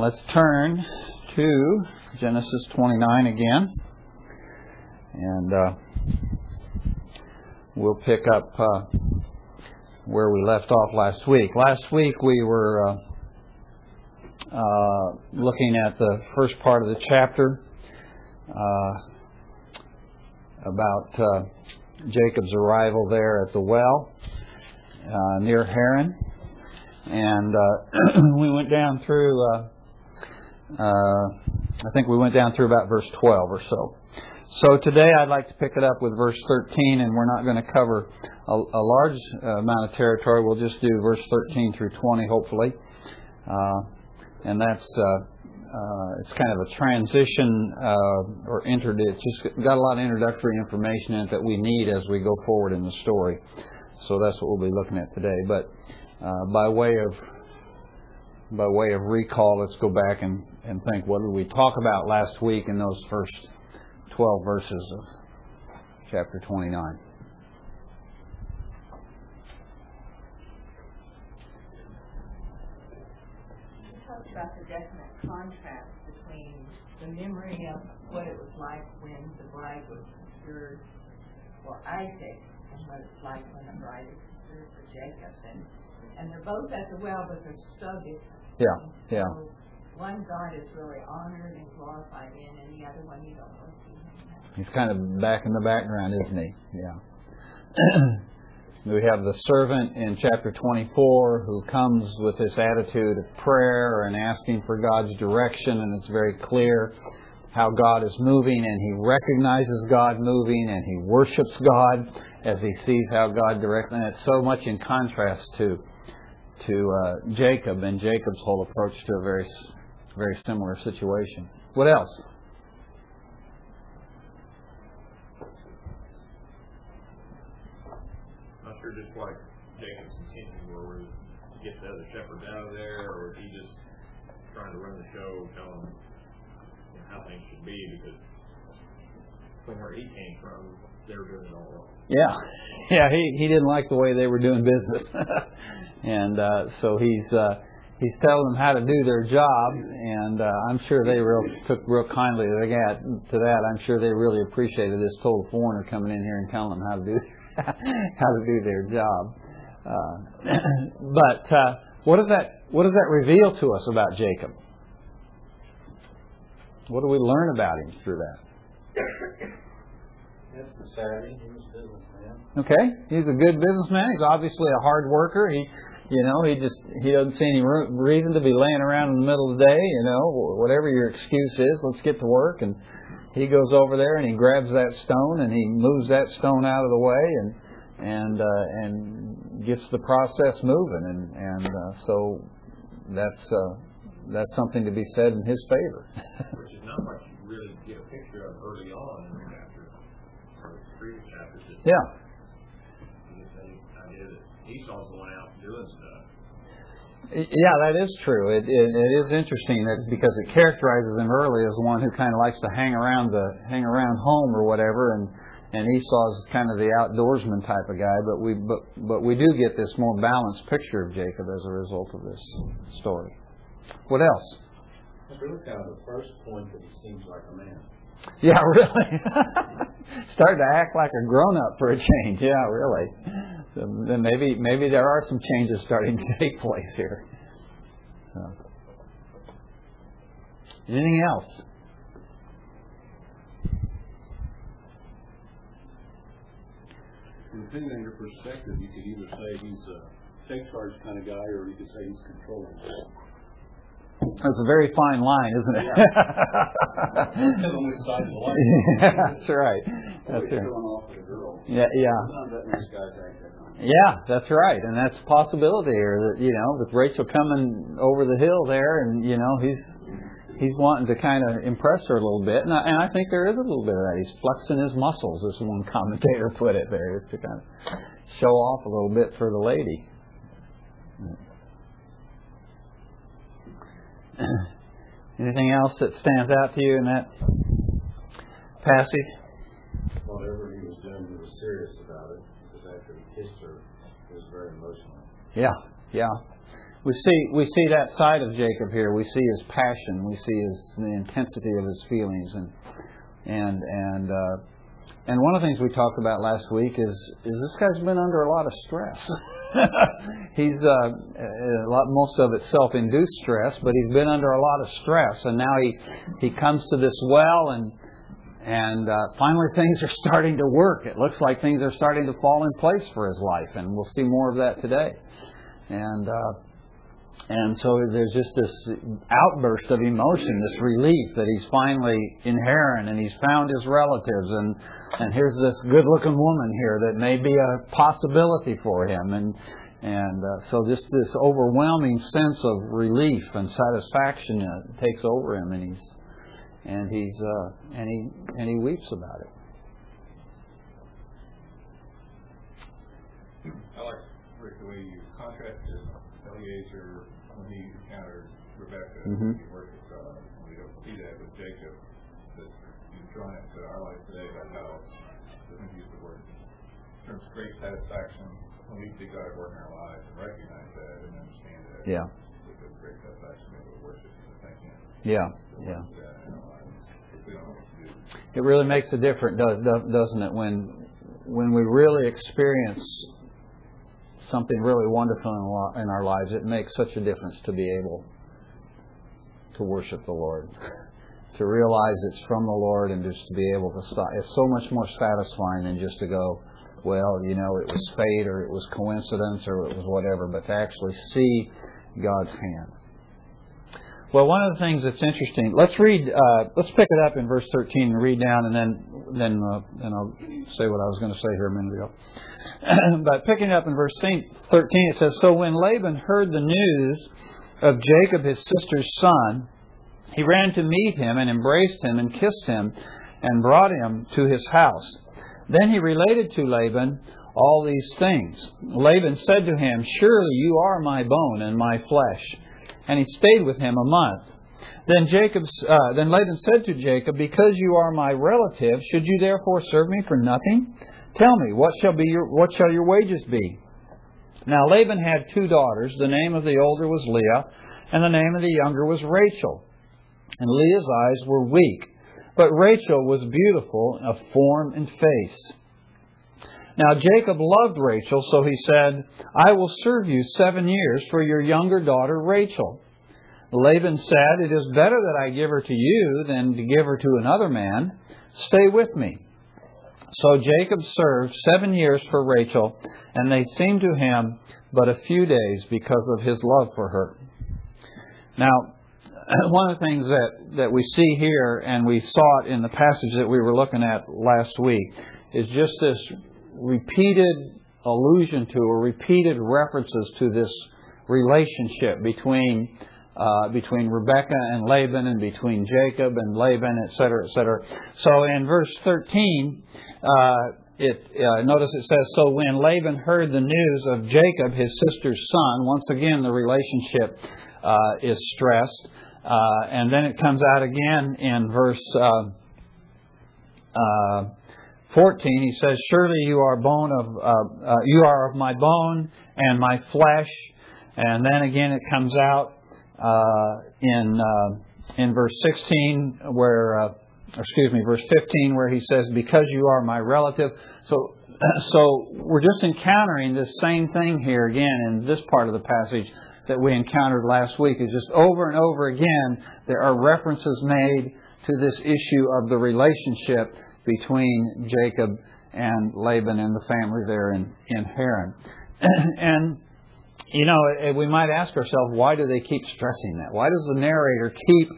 let's turn to Genesis 29 again. And uh, we'll pick up uh, where we left off last week. Last week we were uh, uh looking at the first part of the chapter uh, about uh, Jacob's arrival there at the well near Haran. And we went down through, I think we went down through about verse 12 or so. So today I'd like to pick it up with verse 13, and we're not going to cover a, a large uh, amount of territory. We'll just do verse 13 through 20, hopefully. Uh, and that's uh, uh, it's kind of a transition uh, or inter- it's just got a lot of introductory information in it that we need as we go forward in the story. So that's what we'll be looking at today. But uh, by way of by way of recall, let's go back and, and think what did we talk about last week in those first 12 verses of chapter 29. You talked about the definite contrast between the memory of what it was like when the bride was considered for Isaac and what it's like when the bride is considered for Jacob. And, and they're both at the well, but they're so different. Yeah, yeah. So one God is really honored and glorified in, and the other one you don't really He's kind of back in the background, isn't he? Yeah. we have the servant in chapter 24 who comes with this attitude of prayer and asking for God's direction, and it's very clear how God is moving, and he recognizes God moving, and he worships God as he sees how God directs. And it's so much in contrast to to uh, Jacob and Jacob's whole approach to a very very similar situation. What else? Not sure just what Jacob's intention were, to get the other shepherds out of there, or is he just trying to run the show, tell them you know, how things should be, because from where he came from, they were doing it all wrong. Yeah, yeah, he he didn't like the way they were doing business, and uh, so he's uh, he's telling them how to do their job, and uh, I'm sure they real took real kindly to that. To that, I'm sure they really appreciated this total foreigner coming in here and telling them how to do how to do their job. Uh, but uh, what does that what does that reveal to us about Jacob? What do we learn about him through that? That's the savvy. He was a businessman. Okay, he's a good businessman. He's obviously a hard worker. He, you know, he just he doesn't see any reason to be laying around in the middle of the day. You know, whatever your excuse is, let's get to work and he goes over there and he grabs that stone and he moves that stone out of the way and and uh, and gets the process moving and and uh, so that's uh, that's something to be said in his favor. Which is not what you really get a picture of early on in the chapter, or the previous chapters. Yeah. Get the idea that Esau's going out doing stuff yeah, that is true. It, it, it is interesting that because it characterizes him early as one who kind of likes to hang around the hang around home or whatever, and and Esau's kind of the outdoorsman type of guy. But we but but we do get this more balanced picture of Jacob as a result of this story. What else? Really kind of the first point that he seems like a man. Yeah, really. Started to act like a grown up for a change. Yeah, really then maybe maybe there are some changes starting to take place here. So. Anything else? Depending on your perspective, you could either say he's a take charge kind of guy, or you could say he's controlling. That's a very fine line, isn't it? Depends on side of the line. That's right. That's right. Yeah, yeah. Yeah, that's right, and that's a possibility. Or that you know, with Rachel coming over the hill there, and you know, he's he's wanting to kind of impress her a little bit, and I, and I think there is a little bit of that. He's flexing his muscles, as one commentator put it. There, to kind of show off a little bit for the lady. Anything else that stands out to you in that passage? Whatever he was doing, he was serious very emotional. Yeah, yeah. we see we see that side of Jacob here. We see his passion. We see his the intensity of his feelings, and and and uh, and one of the things we talked about last week is is this guy's been under a lot of stress. he's uh, a lot, most of it self-induced stress, but he's been under a lot of stress, and now he he comes to this well, and and uh, finally things are starting to work. It looks like things are starting to fall in place for his life, and we'll see more of that today. And uh, and so there's just this outburst of emotion, this relief that he's finally in Haran and he's found his relatives and and here's this good-looking woman here that may be a possibility for him and and uh, so this this overwhelming sense of relief and satisfaction uh, takes over him and he's and he's uh, and he and he weeps about it. I like Rick the way you contrasted Eliezer when he encountered Rebecca Mhm. in worship God. We don't see that with Jacob. That you've drawn it to our life today about how doesn't use the word in terms of great satisfaction when we see God at work in our lives and recognize that and understand that. Yeah. A great satisfaction to be worship Him. Yeah, It really makes a difference, does- does- doesn't it? When when we really experience something really wonderful in in our lives, it makes such a difference to be able to worship the Lord, to realize it's from the Lord, and just to be able to stop. It's so much more satisfying than just to go, well, you know, it was fate or it was coincidence or it was whatever, but to actually see God's hand. Well, one of the things that's interesting. Let's read. Uh, let's pick it up in verse 13 and read down, and then then uh, then I'll say what I was going to say here a minute ago. but picking up in verse 13, it says, "So when Laban heard the news of Jacob his sister's son, he ran to meet him and embraced him and kissed him, and brought him to his house. Then he related to Laban all these things. Laban said to him, Surely you are my bone and my flesh and he stayed with him a month. Then Jacob, uh, then Laban said to Jacob, Because you are my relative, should you therefore serve me for nothing? Tell me, what shall be your what shall your wages be? Now Laban had two daughters. The name of the older was Leah, and the name of the younger was Rachel. And Leah's eyes were weak, but Rachel was beautiful of form and face. Now Jacob loved Rachel, so he said, I will serve you seven years for your younger daughter Rachel. Laban said, It is better that I give her to you than to give her to another man. Stay with me. So Jacob served seven years for Rachel, and they seemed to him but a few days because of his love for her. Now, one of the things that, that we see here, and we saw it in the passage that we were looking at last week, is just this repeated allusion to or repeated references to this relationship between uh, between Rebecca and Laban and between Jacob and Laban, etc., etc. So in verse 13, uh, it uh, notice it says, "So when Laban heard the news of Jacob, his sister's son, once again the relationship uh, is stressed, uh, and then it comes out again in verse." Uh, uh, 14, he says, Surely you are bone of uh, uh, you are of my bone and my flesh. And then again it comes out uh, in uh, in verse 16 where uh, excuse me, verse 15 where he says, Because you are my relative. So so we're just encountering this same thing here again in this part of the passage that we encountered last week. Is just over and over again there are references made to this issue of the relationship between Jacob and Laban and the family there in, in Haran. and, you know, eh, we might ask ourselves, why do they keep stressing that? Why does the narrator keep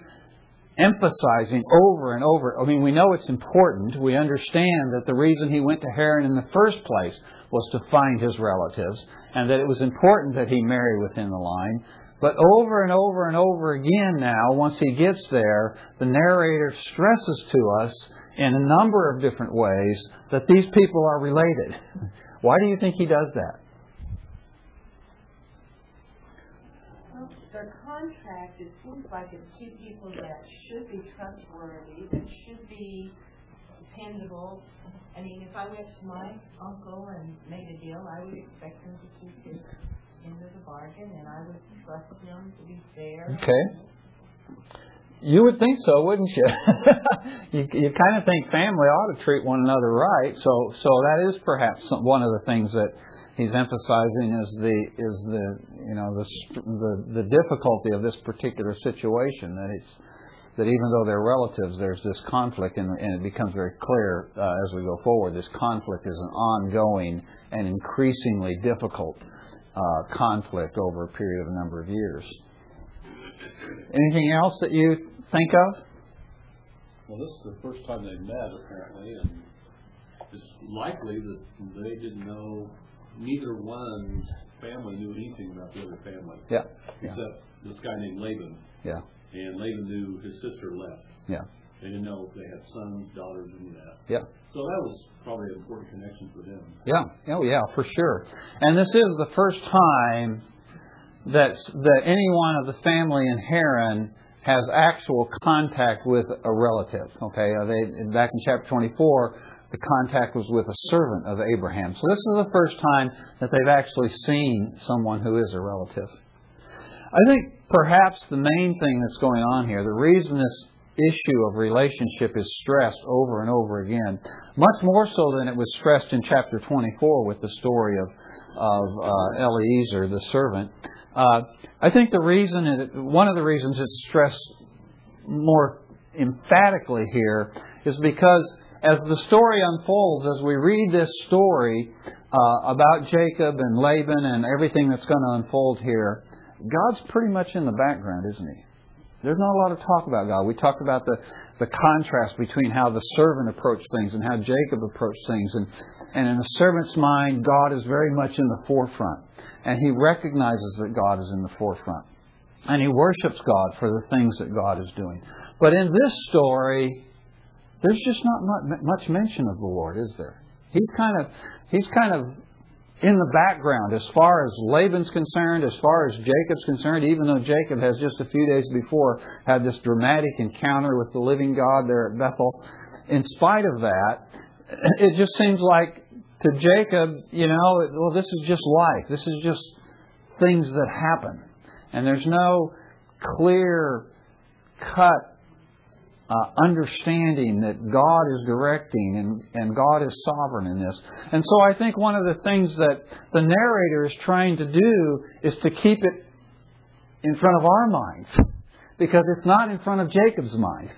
emphasizing over and over? I mean, we know it's important. We understand that the reason he went to Haran in the first place was to find his relatives, and that it was important that he marry within the line. But over and over and over again now, once he gets there, the narrator stresses to us in a number of different ways that these people are related. Why do you think he does that? Well, their contract, it seems like it's two people that should be trustworthy, that should be dependable. I mean, if I went to my uncle and made a deal, I would expect him to keep his into the bargain, and I would trust him to be fair. Okay. You would think so, wouldn't you? you you kind of think family ought to treat one another right. So so that is perhaps some, one of the things that he's emphasizing is the is the you know the the, the difficulty of this particular situation that it's that even though they're relatives, there's this conflict, and, and it becomes very clear uh, as we go forward. This conflict is an ongoing and increasingly difficult uh, conflict over a period of a number of years. Anything else that you think of? Well, this is the first time they met, apparently, and it's likely that they didn't know, neither one's family knew anything about the other family. Yeah. Except this guy named Laban. Yeah. And Laban knew his sister left. Yeah. They didn't know if they had sons, daughters, of that. Yeah. So that was probably an important connection for them. Yeah. Oh, yeah, for sure. And this is the first time that that any one of the family in Haran has actual contact with a relative. Okay, uh, they, back in chapter 24, the contact was with a servant of Abraham. So this is the first time that they've actually seen someone who is a relative. I think perhaps the main thing that's going on here, the reason this issue of relationship is stressed over and over again, much more so than it was stressed in chapter 24 with the story of, of uh, Eliezer, the servant, uh, I think the reason, it, one of the reasons it's stressed more emphatically here is because as the story unfolds, as we read this story uh, about Jacob and Laban and everything that's going to unfold here, God's pretty much in the background, isn't he? There's not a lot of talk about God. We talked about the, the contrast between how the servant approached things and how Jacob approached things. And, and in the servant's mind, God is very much in the forefront and he recognizes that God is in the forefront. And he worships God for the things that God is doing. But in this story, there's just not much mention of the Lord, is there? He's kind of he's kind of in the background as far as Laban's concerned, as far as Jacob's concerned, even though Jacob has just a few days before had this dramatic encounter with the living God there at Bethel. In spite of that, it just seems like to Jacob, you know, well, this is just life. This is just things that happen. And there's no clear cut uh, understanding that God is directing and, and God is sovereign in this. And so I think one of the things that the narrator is trying to do is to keep it in front of our minds because it's not in front of Jacob's mind.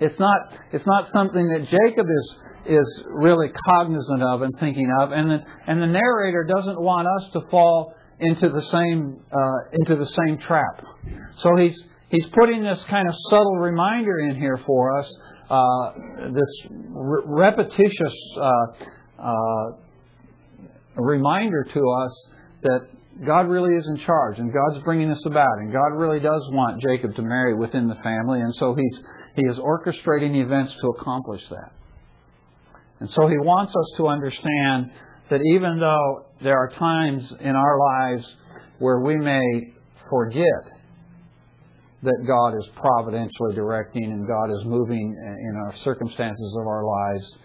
It's not, it's not something that Jacob is is really cognizant of and thinking of, and the, and the narrator doesn't want us to fall into the same uh, into the same trap. So he's he's putting this kind of subtle reminder in here for us, uh, this re- repetitious uh, uh reminder to us that God really is in charge, and God's bringing this about, and God really does want Jacob to marry within the family, and so he's he is orchestrating events to accomplish that. And so he wants us to understand that even though there are times in our lives where we may forget that God is providentially directing and God is moving in our circumstances of our lives,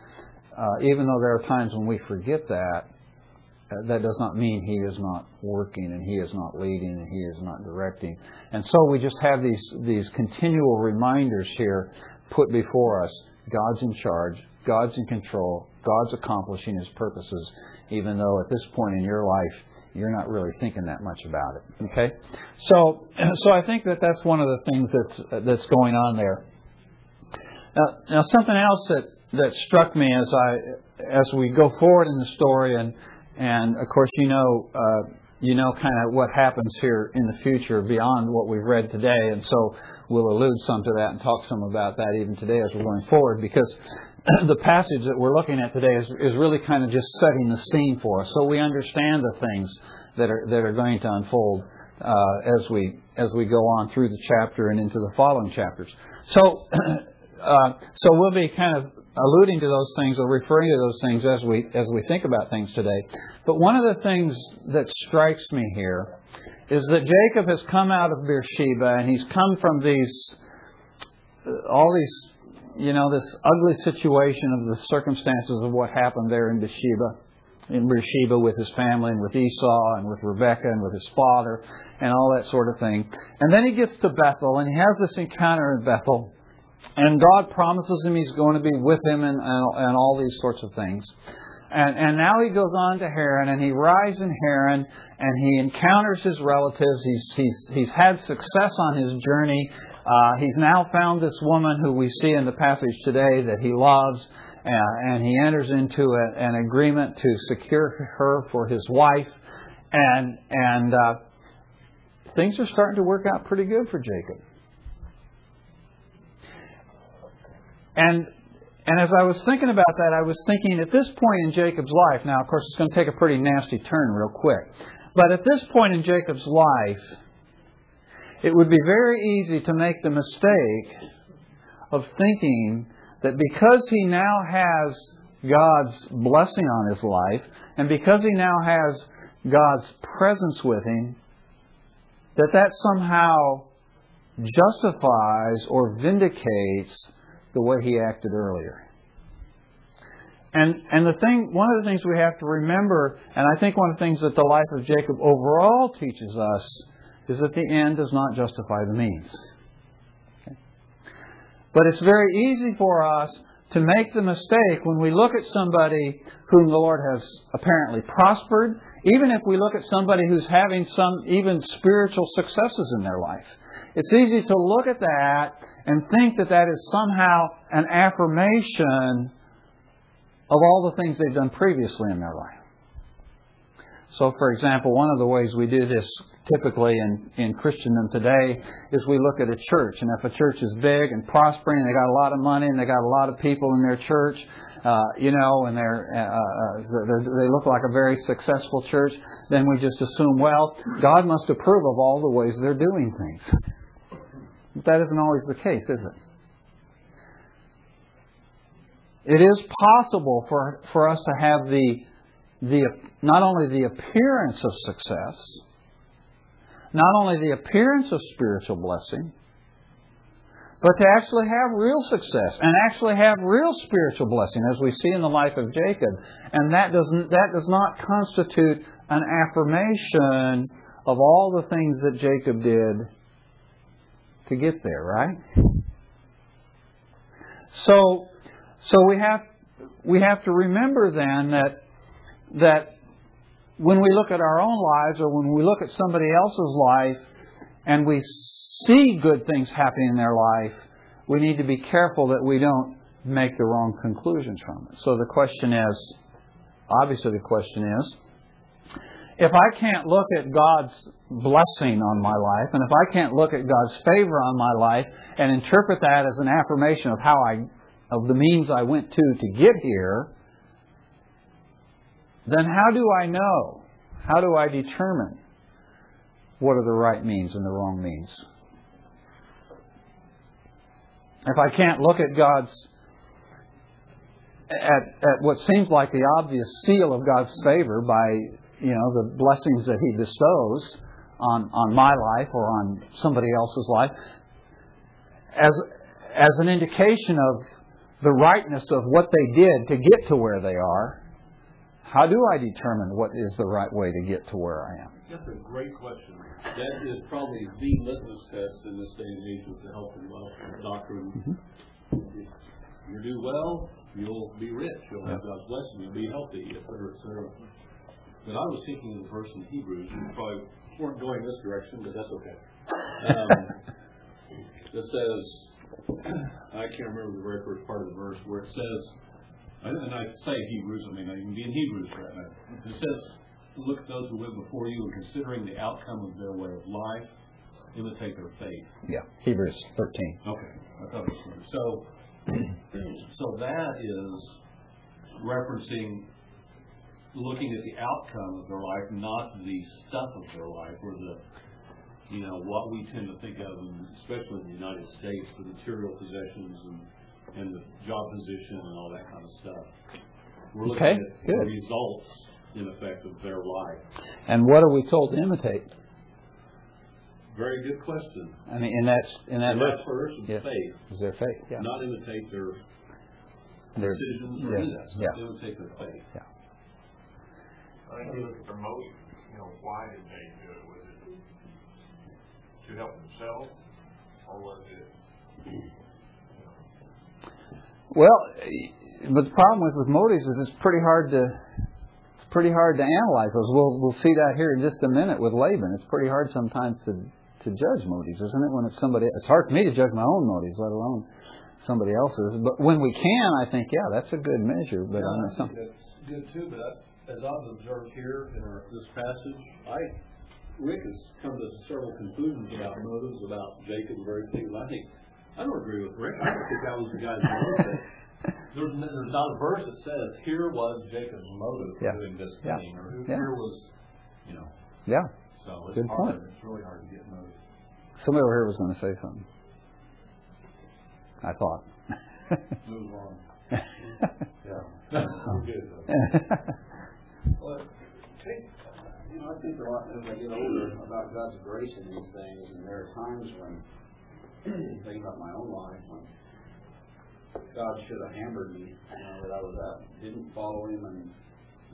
uh, even though there are times when we forget that, that does not mean He is not working and He is not leading and He is not directing. And so we just have these, these continual reminders here put before us. God's in charge. God's in control. God's accomplishing His purposes, even though at this point in your life you're not really thinking that much about it. Okay, so so I think that that's one of the things that's that's going on there. Now, now something else that that struck me as I as we go forward in the story, and and of course you know uh, you know kind of what happens here in the future beyond what we've read today, and so we'll allude some to that and talk some about that even today as we're going forward because the passage that we're looking at today is, is really kind of just setting the scene for us, so we understand the things that are that are going to unfold uh, as we as we go on through the chapter and into the following chapters. So, uh, so we'll be kind of alluding to those things or referring to those things as we as we think about things today. But one of the things that strikes me here is that Jacob has come out of Beersheba and he's come from these all these you know, this ugly situation of the circumstances of what happened there in Beersheba. in Beersheba with his family and with Esau and with Rebekah and with his father and all that sort of thing. And then he gets to Bethel and he has this encounter in Bethel. And God promises him he's going to be with him and, and, and all these sorts of things. And, and now he goes on to Haran and he arrives in Haran and he encounters his relatives. He's, he's, he's had success on his journey. Uh, he's now found this woman who we see in the passage today that he loves. Uh, and he enters into a, an agreement to secure her for his wife. And, and uh, things are starting to work out pretty good for Jacob. And and as I was thinking about that, I was thinking at this point in Jacob's life, now of course it's going to take a pretty nasty turn real quick, but at this point in Jacob's life, it would be very easy to make the mistake of thinking that because he now has God's blessing on his life, and because he now has God's presence with him, that that somehow justifies or vindicates the way he acted earlier. And and the thing one of the things we have to remember, and I think one of the things that the life of Jacob overall teaches us, is that the end does not justify the means. Okay? But it's very easy for us to make the mistake when we look at somebody whom the Lord has apparently prospered, even if we look at somebody who's having some even spiritual successes in their life. It's easy to look at that and think that that is somehow an affirmation of all the things they've done previously in their life. So, for example, one of the ways we do this typically in, in Christendom today is we look at a church. And if a church is big and prospering, and they got a lot of money, and they got a lot of people in their church, uh, you know, and they're, uh, uh, they're, they look like a very successful church, then we just assume, well, God must approve of all the ways they're doing things. That isn't always the case, is it? It is possible for, for us to have the, the, not only the appearance of success, not only the appearance of spiritual blessing, but to actually have real success and actually have real spiritual blessing, as we see in the life of Jacob. And that doesn't that does not constitute an affirmation of all the things that Jacob did to get there, right? So, so we have we have to remember then that that when we look at our own lives or when we look at somebody else's life and we see good things happening in their life, we need to be careful that we don't make the wrong conclusions from it. So the question is, obviously the question is, if I can't look at God's blessing on my life, and if I can't look at God's favor on my life and interpret that as an affirmation of how I, of the means I went to to get here, then how do I know? How do I determine what are the right means and the wrong means? If I can't look at God's at, at what seems like the obvious seal of God's favor by you know, the blessings that He bestows on, on my life or on somebody else's life as, as an indication of the rightness of what they did to get to where they are, how do I determine what is the right way to get to where I am? That's a great question. That is probably the litmus test in this day and age with the health and wealth doctrine. Mm-hmm. If you do well, you'll be rich. You'll have God's blessing. You'll be healthy, et cetera, et cetera. But I was thinking of the verse in Hebrews, you probably weren't going this direction, but that's okay. Um, that says, I can't remember the very first part of the verse where it says, and I say Hebrews, I mean, I can be in Hebrews right now. It says, look at those who went before you and considering the outcome of their way of life, imitate their faith. Yeah, Hebrews 13. Okay, I thought it was so. So that is referencing looking at the outcome of their life, not the stuff of their life, or the, you know, what we tend to think of, especially in the United States, the material possessions and, and the job position and all that kind of stuff. We're looking okay, at good. the results, in effect, of their life. And what are we told to imitate? Very good question. I mean, in that in that, that first yeah. faith. Is their faith? Yeah. Not imitate their, their decisions or yeah, any of that. Yeah. Imitate their faith. Yeah. I think you look at the motive, you know, why did they do it? Was it to help themselves, or was it, you know, Well, but the problem with with motives is it's pretty hard to it's pretty hard to analyze those. We'll we'll see that here in just a minute with Laban. It's pretty hard sometimes to to judge motives, isn't it? When it's somebody, it's hard for me to judge my own motives, let alone somebody else's. But when we can, I think, yeah, that's a good measure. But uh, Yeah, on I think some, that's good too, but I- as I've observed here in our, this passage, I, Rick has come to several conclusions about motives, about Jacob and various things. I think, I don't agree with Rick. I don't think that was the guy's motive. There's, there's not a verse that says, here was Jacob's motive for Yeah. doing this Yeah. thing, or Yeah. here was, you know, yeah, so it's Good hard, point. it's really hard to get motive. somebody over here was going to say something. I thought. Move on. Yeah. We're good. Well, you know, I think a lot as I get older about God's grace in these things, and there are times when, thinking about my own life, when God should have hammered me, you know, that I was out, didn't follow Him, and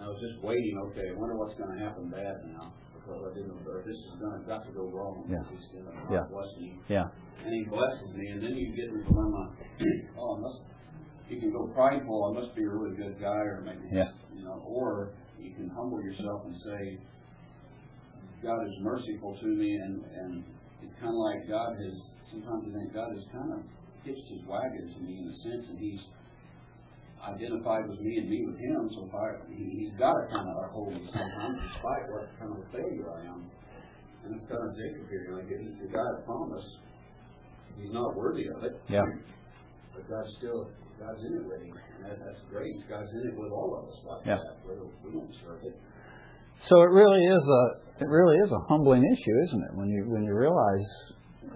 I was just waiting. Okay, I wonder what's going to happen bad now because I didn't. Or this is going to got to go wrong. Yeah. He's going to Yeah. bless me, yeah, and He blesses me, and then you get in the dilemma. oh, I must. You can go prideful. I must be a really good guy, or maybe Yeah. you know, or you can humble yourself and say, God is merciful to me, and and it's kind of like God has. Sometimes I think God has kind of hitched His wagon to me in a sense, and He's identified with me and me with Him. So if I, he, He's got to kind of hold me sometimes, despite what kind of a failure I am. And it's kind of Jacob here. Like he's the guy that promised. He's not worthy of it. Yeah. But God's still God's in it with him, and that, that's great. God's in it with all of us like Yeah. that. Whether we don't deserve it. So it really is a it really is a humbling issue, isn't it? When you when you realize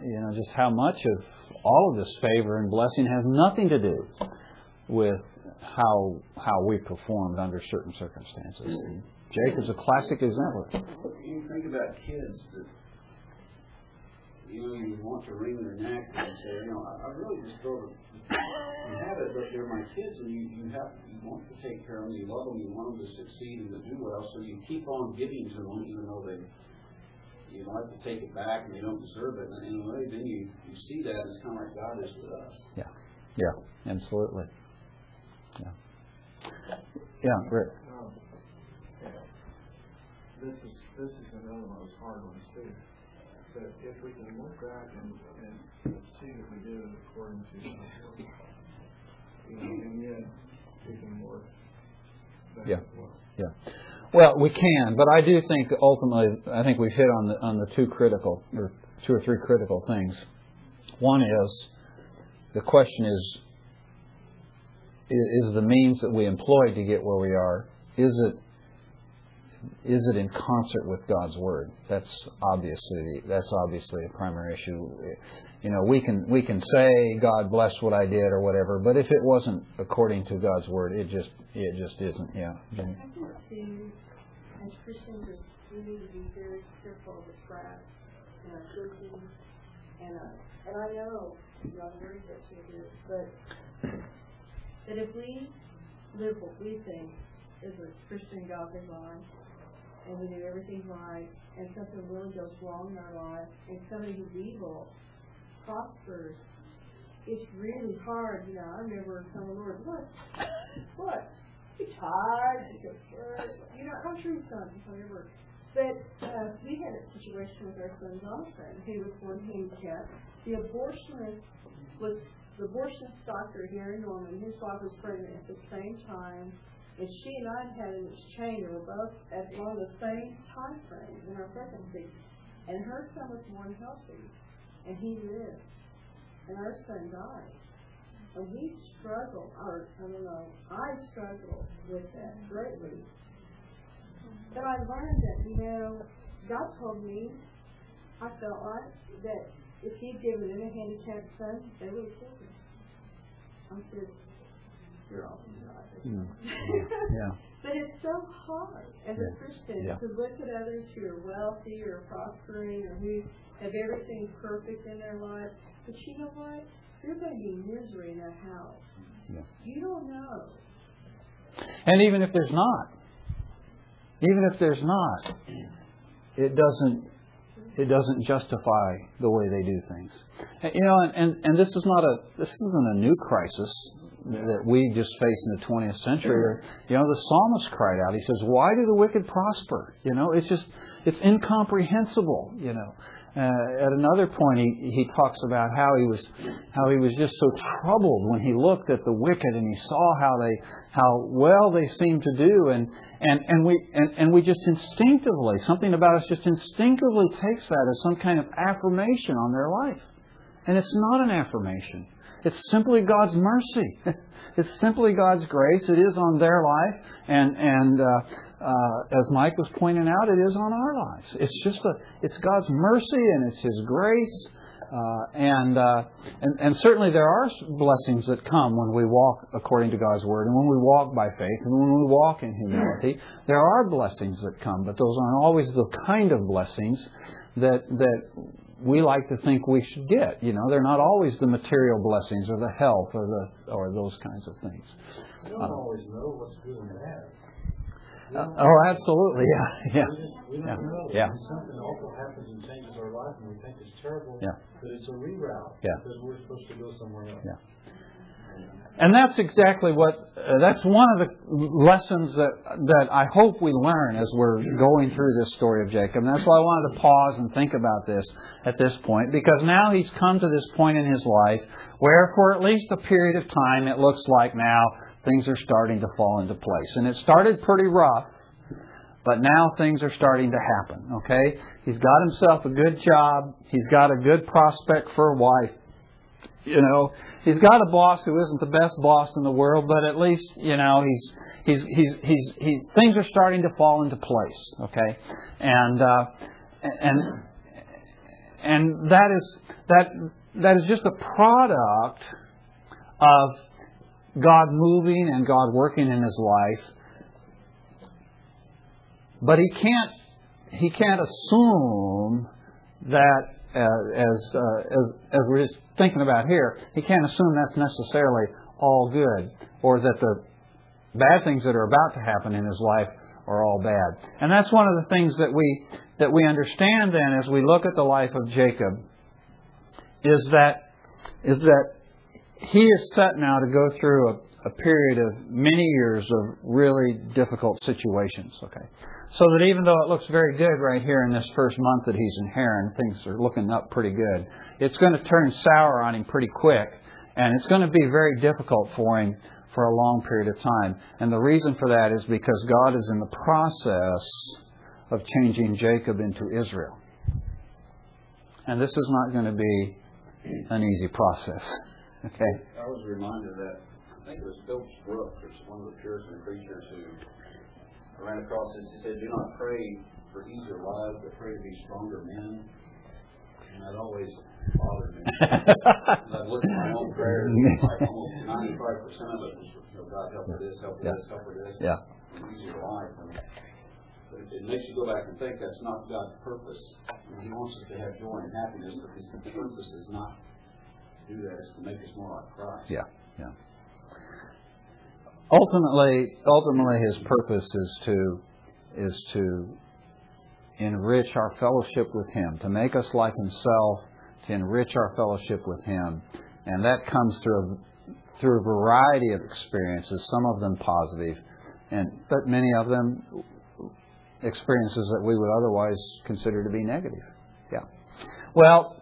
you know just how much of all of this favor and blessing has nothing to do with how how we performed under certain circumstances. And Jacob's a classic example. You think about kids that you know you want to wring their neck and say, you know, I, I really just go to you have it, but they're my kids, and you you have you want to take care of them, you love them, you want them to succeed and to do well, so you keep on giving to them, even though they you like to take it back and they don't deserve it. And in a way, then you you see that and it's kind of like God is with us. Yeah, yeah, absolutely. Yeah, yeah, Rick. Um. This is, this is another one of those hard ones too. But if we can look back and, and see that we did it according to God's you know, and yet we can work that Yeah. as well. Yeah. Well, we can, but I do think ultimately, I think we've hit on the on the two critical or two or three critical things. One is the question is is the means that we employ to get where we are is it is it in concert with God's word? That's obviously that's obviously a primary issue. You know, we can we can say God bless what I did or whatever, but if it wasn't according to God's word, it just it just isn't. Yeah. I think too, as Christians, we need to be very careful the traps in our. And, uh, and I know, y'all that you but that if we live what we think is a Christian godly life, and we do everything right, and something really goes wrong in our life, and somebody who's evil prospers, it's really hard, you know, I remember telling the Lord, what, what, you tired, you know, I'm sure you've done whatever. But, uh, we had a situation with our son Jonathan, he was born handicapped. The abortionist was, the abortionist doctor here in Norman, his wife was pregnant at the same time, and she and I had an exchange, we were both at one of the same time frames in our pregnancy. And her son was born healthy, and he lived, and our son died. And we struggled, or, I don't know, I struggled with that greatly. But I learned that, you know, God told me, I felt like, that if He'd given them a handicapped son, they would have killed him. I said, you're all Mm. Yeah. But it's so hard as Yeah. a Christian Yeah. to look at others who are wealthy or prospering or who have everything perfect in their life. But you know what? There's going to be misery in that house. Yeah. You don't know. And even if there's not, even if there's not, it doesn't it doesn't justify the way they do things. And, you know, and, and, and this is not a this isn't a new crisis that we just face in the 20th century. You know, the psalmist cried out. He says, "Why do the wicked prosper?" You know, it's just it's incomprehensible. You know, uh, at another point, he, he talks about how he was how he was just so troubled when he looked at the wicked and he saw how they how well they seemed to do and and and we and, and we just instinctively something about us just instinctively takes that as some kind of affirmation on their life, and it's not an affirmation. It's simply God's mercy. it's simply God's grace. It is on their life, and and uh, uh, as Mike was pointing out, it is on our lives. It's just a, it's God's mercy and it's His grace, uh, and, uh, and and certainly there are blessings that come when we walk according to God's word, and when we walk by faith, and when we walk in humility. There are blessings that come, but those aren't always the kind of blessings that that we like to think we should get. You know, they're not always the material blessings or the health or the or those kinds of things. You don't always know what's good and bad. Uh, oh, absolutely, yeah, yeah. We just, we don't Yeah. know. Yeah. Something awful happens and changes our life and we think it's terrible, Yeah. but it's a reroute. Yeah. Because we're supposed to go somewhere else. Yeah. And that's exactly what, uh, that's one of the lessons that, that I hope we learn as we're going through this story of Jacob. And that's why I wanted to pause and think about this at this point, because now he's come to this point in his life where for at least a period of time it looks like now things are starting to fall into place. And it started pretty rough, but now things are starting to happen, okay? He's got himself a good job. He's got a good prospect for a wife. You know, he's got a boss who isn't the best boss in the world, but at least, you know, he's he's he's he's, he's things are starting to fall into place, okay? And uh and and that is that that is just a product of God moving and God working in his life. But he can't he can't assume that as uh, as as we're thinking about here, he can't assume that's necessarily all good or that the bad things that are about to happen in his life are all bad. And that's one of the things that we that we understand then as we look at the life of Jacob is that is that he is set now to go through a, a period of many years of really difficult situations. Okay, so that even though it looks very good right here in this first month that he's in Haran, things are looking up pretty good. It's going to turn sour on him pretty quick, and it's going to be very difficult for him for a long period of time. And the reason for that is because God is in the process of changing Jacob into Israel. And this is not going to be an easy process. Okay? I was reminded that, I think it was Phillips Brooks, one of the Puritan preachers who ran across this. He said, Do not pray for easier lives, but pray to be stronger men. And that always bothered me. I've looked at my own prayers, like almost ninety-five percent of it was, you know, God help with this, help with Yeah. this, help with this. Yeah. Easier life. And but it, it makes you go back and think that's not God's purpose. And He wants us to have joy and happiness, but His purpose is not to do that. It's to make us more like Christ. Yeah, yeah. Ultimately, ultimately, his purpose is to is to enrich our fellowship with Him, to make us like Himself, to enrich our fellowship with Him, and that comes through a, through a variety of experiences. Some of them positive, and but many of them experiences that we would otherwise consider to be negative. Yeah. Well,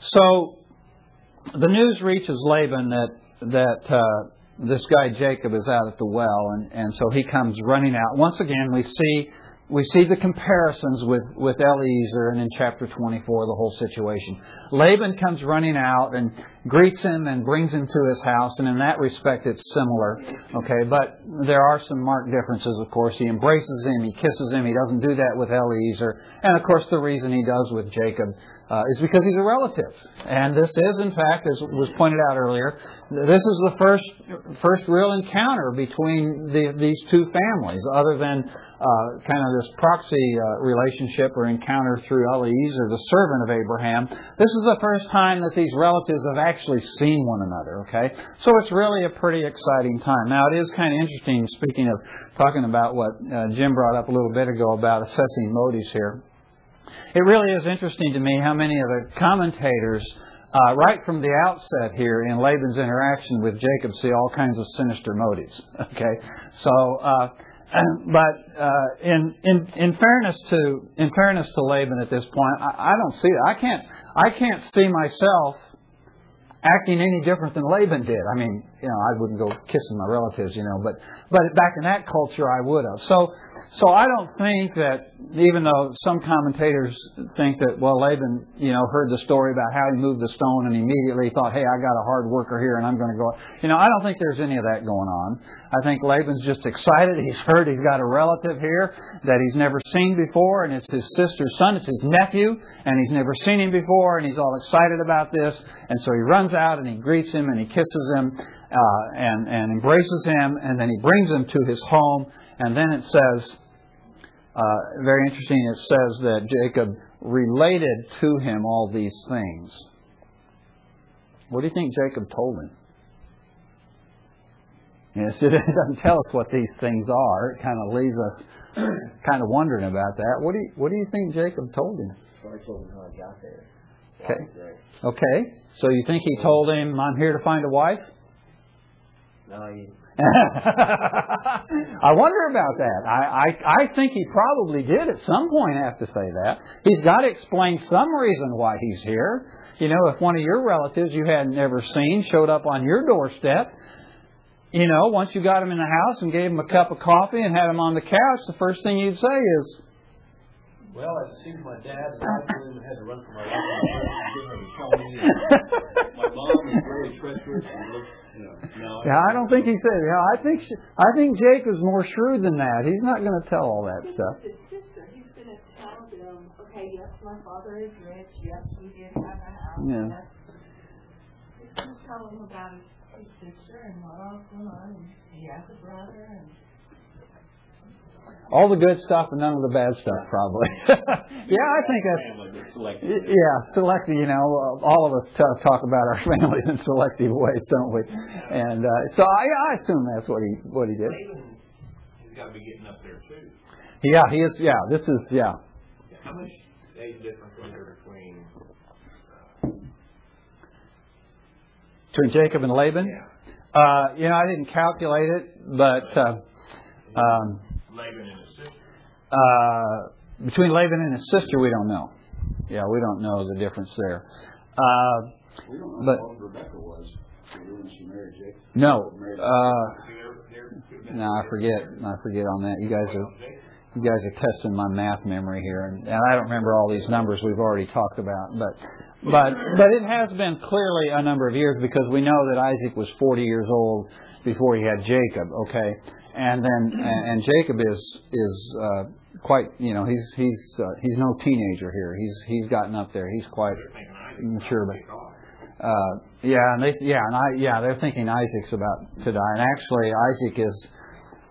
so the news reaches Laban that that uh, this guy Jacob is out at the well, and, and so he comes running out. Once again, we see we see the comparisons with with Eliezer, and in chapter 24, the whole situation. Laban comes running out and greets him and brings him to his house, and in that respect, it's similar. Okay, but there are some marked differences. Of course, he embraces him, he kisses him. He doesn't do that with Eliezer, and of course, the reason he does with Jacob uh, is because he's a relative. And this is, in fact, as was pointed out earlier, this is the first first real encounter between the, these two families, other than uh, kind of this proxy uh, relationship or encounter through Eliezer, the servant of Abraham. This is the first time that these relatives have actually seen one another. Okay, so it's really a pretty exciting time. Now it is kind of interesting. Speaking of talking about what uh, Jim brought up a little bit ago about assessing motives here. It really is interesting to me how many of the commentators, uh, right from the outset here in Laban's interaction with Jacob, see all kinds of sinister motives. Okay, so. Uh, but uh, in, in in fairness to in fairness to Laban at this point, I, I don't see it. I can't I can't see myself acting any different than Laban did. I mean, you know, I wouldn't go kissing my relatives, you know, but but back in that culture, I would have. So so I don't think that, even though some commentators think that, well, Laban, you know, heard the story about how he moved the stone and immediately thought, hey, I got a hard worker here and I'm going to go. You know, I don't think there's any of that going on. I think Laban's just excited. He's heard he's got a relative here that he's never seen before, and it's his sister's son. It's his nephew, and he's never seen him before, and he's all excited about this. And so he runs out and he greets him and he kisses him uh, and and embraces him, and then he brings him to his home. And then it says uh, very interesting, it says that Jacob related to him all these things. What do you think Jacob told him? Yes, it doesn't tell us what these things are. It kind of leaves us kind of wondering about that. What do you What do you think Jacob told him? I told him how I got there. Okay. Okay. So you think he told him, "I'm here to find a wife"? No, he I wonder about that. I, I I think he probably did at some point have to say that. He's got to explain some reason why he's here. You know, if one of your relatives you had never seen showed up on your doorstep, you know, once you got him in the house and gave him a cup of coffee and had him on the couch, the first thing you'd say is, Well, I seen my dad, and I told him I had to run for my life. and he tell me. My mom is very treacherous and looks, you know, no. "Yeah, I don't think he said." Yeah, I think I think Jake is more shrewd than that. He's not going to tell all that stuff. His sister, he's going to tell them, okay, yes, my father is rich. Yes, we did have a house. Yeah. Yes. He's going to tell them about his, his sister and what all's going on. And he has a brother and All the good stuff and none of the bad stuff, probably. yeah, I think that's selective. Yeah, selective. You know, uh, all of us t- talk about our families in selective ways, don't we? And uh, so I, I assume that's what he what he did. Has got to be getting up there too. Yeah, he is. Yeah, this is. Yeah, How much age difference was there between? between Jacob and Laban. Yeah. Uh, you know, I didn't calculate it, but uh, um, Laban and his sister. uh, between Laban and his sister, we don't know. Yeah, we don't know the difference there. Uh, We don't know But- how old Rebecca was when she married Jacob. no, uh, There, there could have been. no, I forget. I forget on that. You guys are. You guys are testing my math memory here, and, and I don't remember all these numbers we've already talked about, but but but it has been clearly a number of years because we know that Isaac was 40 years old before he had Jacob. Okay, and then and, and Jacob is is uh, quite you know he's he's uh, he's no teenager here. He's he's gotten up there. He's quite mature, but uh, yeah, and they, yeah, and I, yeah, they're thinking Isaac's about to die, and actually Isaac is,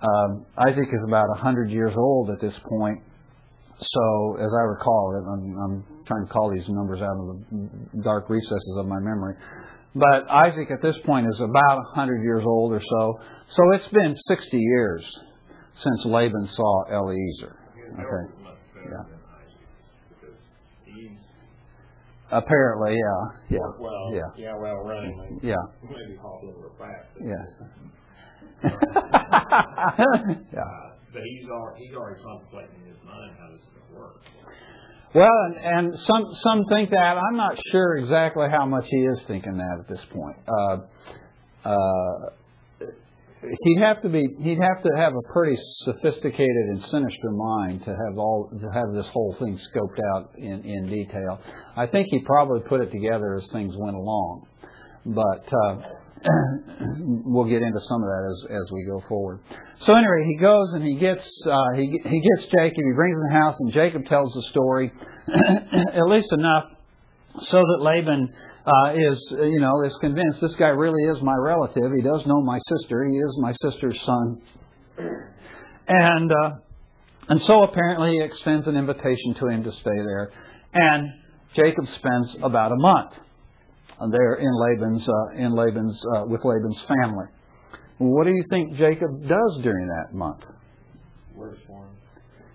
um, Isaac is about a hundred years old at this point. So, as I recall, I'm, I'm trying to call these numbers out of the dark recesses of my memory, but Isaac at this point is about a hundred years old or so. So it's been sixty years since Laban saw Eliezer. Okay. health is much better Yeah. than Isaac because he's Apparently, yeah, yeah, well, yeah, yeah, well running. yeah. Maybe hopping real fast. Yeah. yeah. But he's already, he's already contemplating in his mind how this is going to work. Well, and, and some some think that I'm not sure exactly how much he is thinking that at this point. Uh, uh, he'd have to be he'd have to have a pretty sophisticated and sinister mind to have all to have this whole thing scoped out in in detail. I think he probably put it together as things went along, but. Uh, we'll get into some of that as as we go forward. So anyway, he goes and he gets uh, he he gets Jacob. He brings him the house, and Jacob tells the story, at least enough so that Laban uh, is, you know, is convinced this guy really is my relative. He does know my sister. He is my sister's son. And uh, and so apparently he extends an invitation to him to stay there. And Jacob spends about a month there in Laban's uh, in Laban's uh, with Laban's family. What do you think Jacob does during that month? Works for him.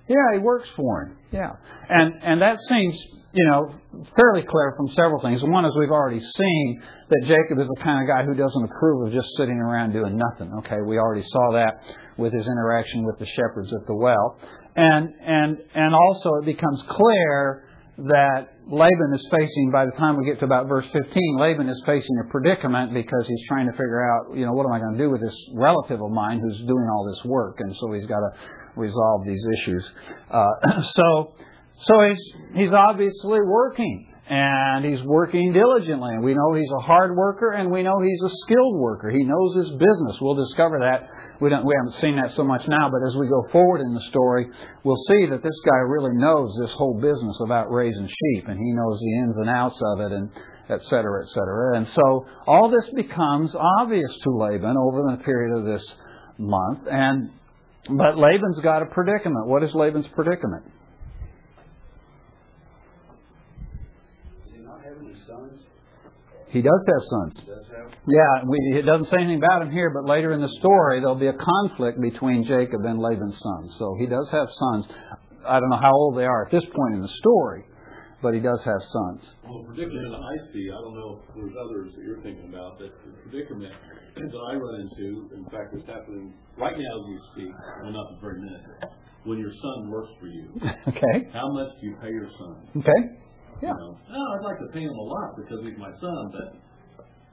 Yeah, he works for him. Yeah, and and that seems you know fairly clear from several things. One is we've already seen that Jacob is the kind of guy who doesn't approve of just sitting around doing nothing. Okay, we already saw that with his interaction with the shepherds at the well, and and and also it becomes clear that Laban is facing, by the time we get to about verse 15, Laban is facing a predicament because he's trying to figure out, you know, what am I going to do with this relative of mine who's doing all this work? And so he's got to resolve these issues. Uh, so, so he's, he's obviously working. And he's working diligently. And we know he's a hard worker and we know he's a skilled worker. He knows his business. We'll discover that we don't we haven't seen that so much now, but as we go forward in the story, we'll see that this guy really knows this whole business about raising sheep, and he knows the ins and outs of it, and et cetera, et cetera. And so all this becomes obvious to Laban over the period of this month, and but Laban's got a predicament. What is Laban's predicament? Does he not have any sons? He does have sons. Does have? Yeah, we, it doesn't say anything about him here, but later in the story there'll be a conflict between Jacob and Laban's sons. So he does have sons. I don't know how old they are at this point in the story, but he does have sons. Well, the predicament I see, I don't know if there's others that you're thinking about, but the predicament that I run into, in fact, it's happening right now as we speak, well, not the very minute, when your son works for you. Okay. How much do you pay your son? Okay. Yeah. You know, oh, I'd like to pay him a lot because he's my son, but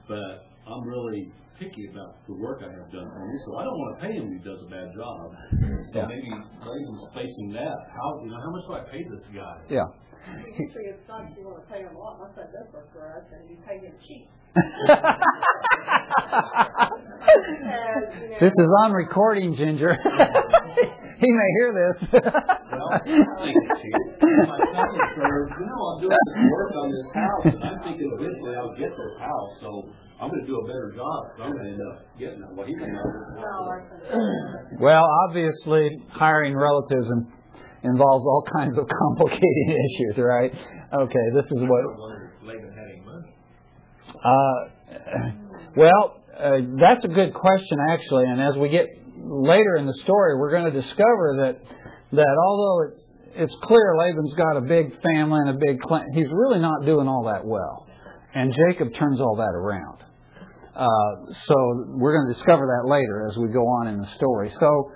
but I'm really picky about the work I have done for me, so I don't want to pay him if he does a bad job. So Yeah. maybe Laban's facing that. How you know how much do I pay this guy? Yeah. You see his son, you want to pay him a lot, my son does work for us, and you pay him cheap. this is on recording, Ginger. he may hear this. Well, I'm thinking, my son is served, you know, I'm doing this work on this house, and I'm thinking eventually I'll get this house, so I'm going to do a better job. So I'm going to end up getting it. Well, he can have this No, house. our son well, obviously, hiring relatives in- involves all kinds of complicated issues, right? Okay, this is what Laban had any money. Uh, well, uh, that's a good question, actually. And as we get later in the story, we're going to discover that that although it's it's clear Laban's got a big family and a big clan, he's really not doing all that well. And Jacob turns all that around. Uh, so we're going to discover that later as we go on in the story. So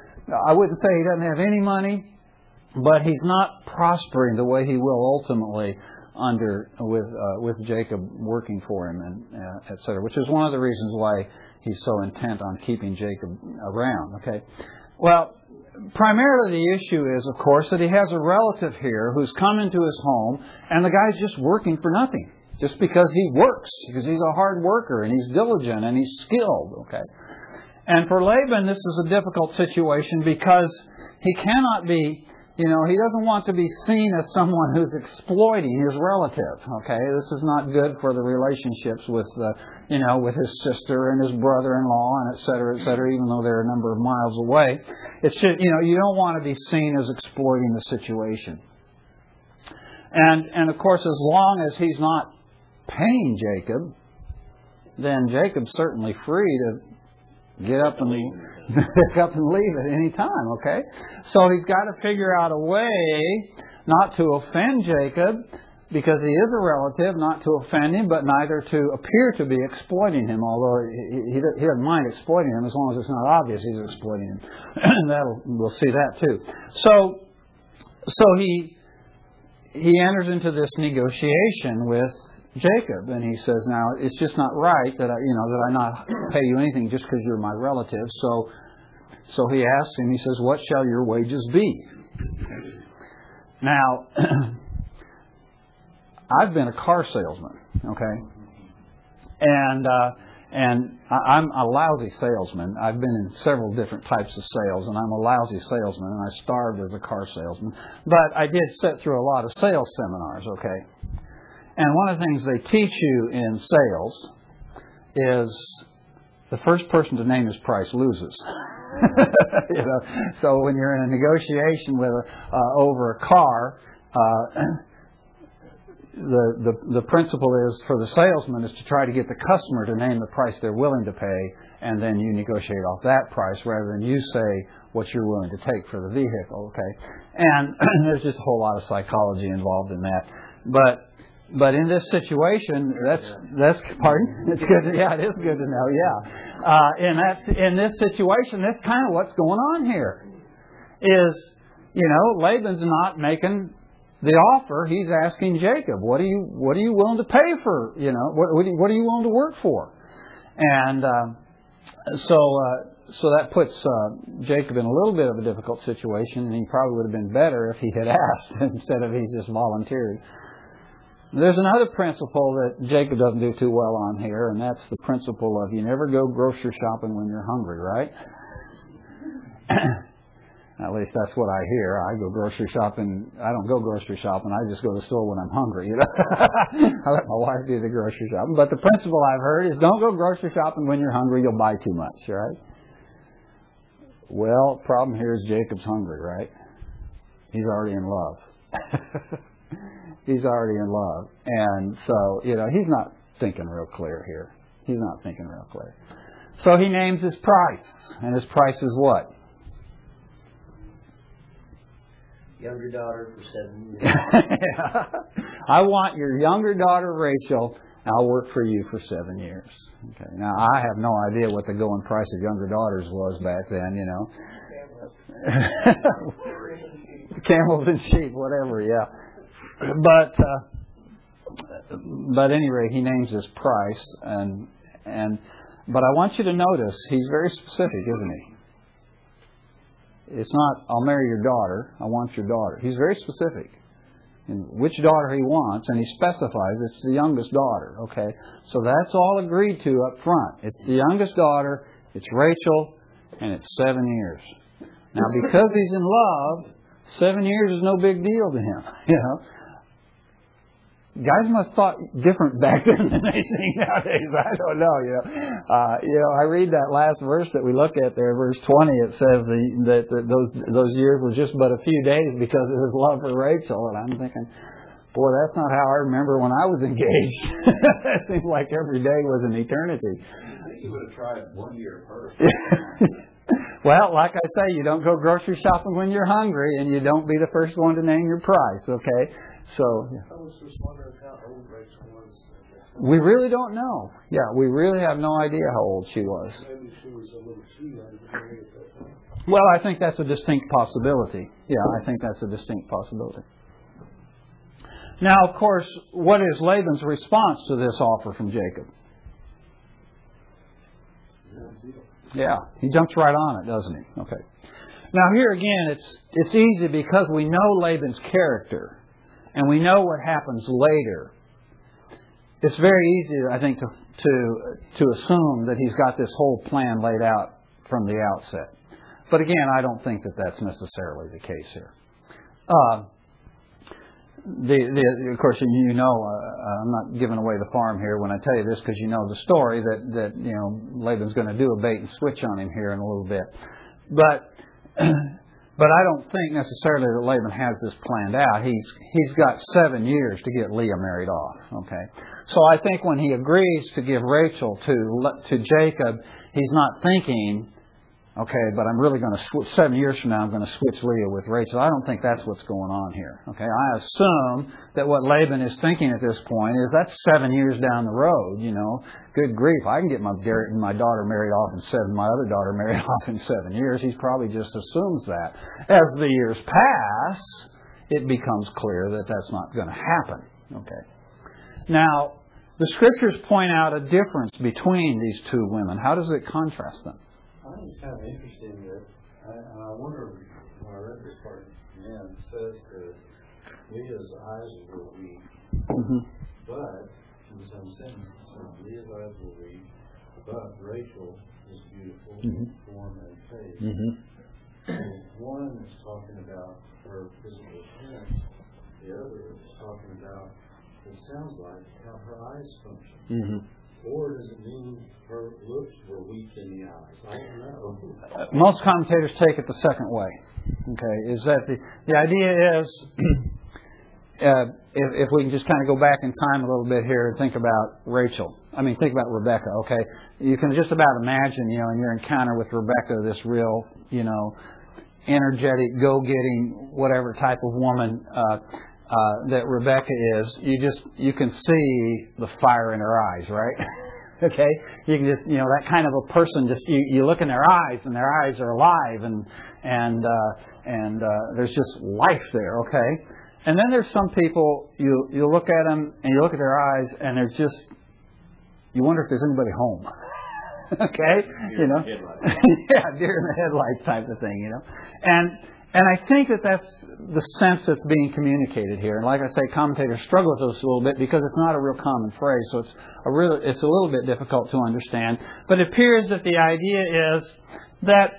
I wouldn't say he doesn't have any money, but he's not prospering the way he will ultimately under with uh, with Jacob working for him and uh, et cetera, which is one of the reasons why he's so intent on keeping Jacob around. Okay, well, primarily the issue is, of course, that he has a relative here who's come into his home, and the guy's just working for nothing, just because he works, because he's a hard worker and he's diligent and he's skilled. Okay, and for Laban, this is a difficult situation because he cannot be you know, he doesn't want to be seen as someone who's exploiting his relative. Okay, this is not good for the relationships with, uh, you know, with his sister and his brother-in-law and et cetera, et cetera. Even though they're a number of miles away, it should, you know, you don't want to be seen as exploiting the situation. And and of course, as long as he's not paying Jacob, then Jacob's certainly free to get up and pick up and leave at any time, okay? So he's got to figure out a way not to offend Jacob because he is a relative, not to offend him, but neither to appear to be exploiting him, although he, he, he doesn't mind exploiting him as long as it's not obvious he's exploiting him. That'll, we'll see that too. So, so he, he enters into this negotiation with Jacob, and he says, "Now it's just not right that I, you know, that I not pay you anything just because you're my relative." So, so he asks him. He says, "What shall your wages be?" Now, I've been a car salesman, okay, and uh, and I- I'm a lousy salesman. I've been in several different types of sales, and I'm a lousy salesman, and I starved as a car salesman. But I did sit through a lot of sales seminars, okay. And one of the things they teach you in sales is the first person to name his price loses. you know, so when you're in a negotiation with uh, over a car, uh, the, the the principle is for the salesman is to try to get the customer to name the price they're willing to pay, and then you negotiate off that price rather than you say what you're willing to take for the vehicle. Okay, and there's just a whole lot of psychology involved in that, but. But in this situation, that's that's pardon. It's good. To, yeah, it is good to know. Yeah, uh, in that in this situation, that's kind of what's going on here. Is you know Laban's not making the offer. He's asking Jacob, "What are you What are you willing to pay for? You know, what what what are you willing to work for?" And uh, so uh, so that puts uh, Jacob in a little bit of a difficult situation, and he probably would have been better if he had asked instead of he just volunteered. There's another principle that Jacob doesn't do too well on here, and that's the principle of you never go grocery shopping when you're hungry, right? At least that's what I hear. I go grocery shopping. I don't go grocery shopping. I just go to the store when I'm hungry. You know, I let my wife do the grocery shopping. But the principle I've heard is don't go grocery shopping when you're hungry. You'll buy too much, right? Well, problem here is Jacob's hungry, right? He's already in love. he's already in love. And so, you know, he's not thinking real clear here. He's not thinking real clear. So he names his price. And his price is what? Younger daughter for seven years. yeah. I want your younger daughter, Rachel. I'll work for you for seven years. Okay. Now I have no idea what the going price of younger daughters was back then. You know, camels and sheep, whatever. Yeah but uh, but anyway, he names his price, and and but I want you to notice he's very specific, isn't he? It's not I'll marry your daughter. I want your daughter. He's very specific in which daughter he wants, and he specifies it's the youngest daughter. Okay, so that's all agreed to up front. It's the youngest daughter. It's Rachel, and it's seven years. Now, because he's in love, seven years is no big deal to him. You know, guys must thought different back then than they think nowadays. I don't know. You know, uh, you know. I read that last verse that we look at there, verse twenty. It says the, that, that those those years were just but a few days because of his love for Rachel, and I'm thinking. Boy, that's not how I remember when I was engaged. it seems like every day was an eternity. I think you would have tried one year first. Well, like I say, you don't go grocery shopping when you're hungry, and you don't be the first one to name your price. Okay, so. I was just wondering how old Rachel was. We really don't know. Yeah, we really have no idea how old she was. Maybe she was a little too young to marry at that time. Well, I think that's a distinct possibility. Yeah, I think that's a distinct possibility. Now, of course, what is Laban's response to this offer from Jacob? Yeah, he jumps right on it, doesn't he? Okay. Now here again, it's it's easy because we know Laban's character, and we know what happens later. It's very easy, I think, to to to assume that he's got this whole plan laid out from the outset. But again, I don't think that that's necessarily the case here. Uh, the, the, of course, you know, uh, I'm not giving away the farm here when I tell you this because you know the story that that you know Laban's going to do a bait and switch on him here in a little bit, but but I don't think necessarily that Laban has this planned out. He's he's got seven years to get Leah married off. Okay, so I think when he agrees to give Rachel to to Jacob, he's not thinking Okay, but I'm really going to seven years from now, I'm going to switch Leah with Rachel. I don't think that's what's going on here. Okay, I assume that what Laban is thinking at this point is that's seven years down the road. You know, good grief, I can get my my daughter married off in seven, my other daughter married off in seven years. He's probably just assumes that. As the years pass, it becomes clear that that's not going to happen. Okay, now the scriptures point out a difference between these two women. How does it contrast them? I it's kind of interesting that I, I wonder when I read this part it says that Leah's eyes were weak, Mm-hmm. but in some sense, Leah's eyes were weak, but Rachel is beautiful in Mhm. form and face. Mm-hmm. So one is talking about her physical appearance, the other is talking about it sounds like, how her eyes function. hmm Or does it mean her looks were weak in the eyes? I don't know. most commentators take it the second way. Okay, is that the the idea is uh, if, if we can just kind of go back in time a little bit here and think about Rachel. I mean, think about Rebecca. Okay, you can just about imagine, you know, in your encounter with Rebecca, this real, you know, energetic, go-getting, whatever type of woman uh, uh, that Rebecca is. You just you can see the fire in her eyes, right? okay? You can just you know that kind of a person just you, you look in their eyes and their eyes are alive and and uh and uh there's just life there okay? And then there's some people you you look at them and you look at their eyes and there's just you wonder if there's anybody home. Okay? You know? yeah deer in the headlights type of thing you know? And and I think that that's the sense that's being communicated here. And like I say, commentators struggle with this a little bit because it's not a real common phrase, so it's a real, it's a little bit difficult to understand. But it appears that the idea is that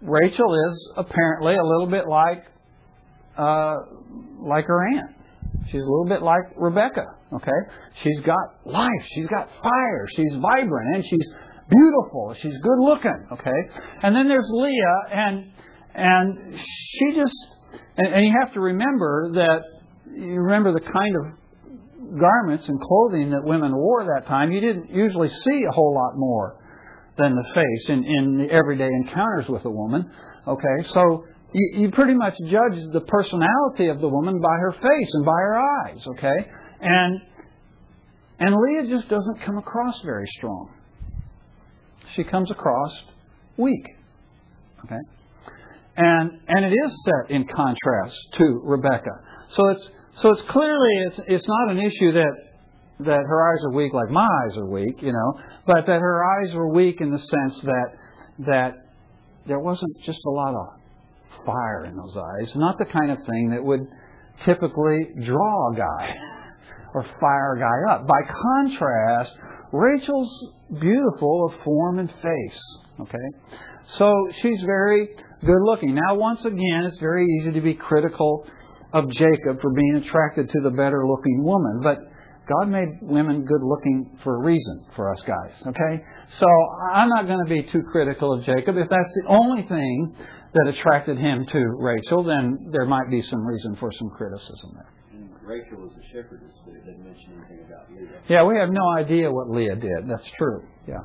Rachel is apparently a little bit like uh, like her aunt. She's a little bit like Rebecca. Okay, she's got life, she's got fire, she's vibrant, and she's beautiful. She's good looking. Okay, and then there's Leah and and she just, and, and you have to remember that, you remember the kind of garments and clothing that women wore that time. You didn't usually see a whole lot more than the face in, in the everyday encounters with a woman. Okay, so you, you pretty much judge the personality of the woman by her face and by her eyes. Okay, and and Leah just doesn't come across very strong. She comes across weak. Okay and and it is set in contrast to Rebecca. So it's so it's clearly it's it's not an issue that that her eyes are weak like my eyes are weak, you know, but that her eyes were weak in the sense that that there wasn't just a lot of fire in those eyes, not the kind of thing that would typically draw a guy or fire a guy up. By contrast, Rachel's beautiful of form and face. Okay, so she's very good looking. Now, once again, it's very easy to be critical of Jacob for being attracted to the better looking woman, but God made women good looking for a reason for us guys, okay? So I'm not going to be too critical of Jacob. If that's the only thing that attracted him to Rachel, then there might be some reason for some criticism there. Rachel was a shepherdess, but it doesn't mention anything about Leah. Yeah, we have no idea what Leah did. That's true. Yeah.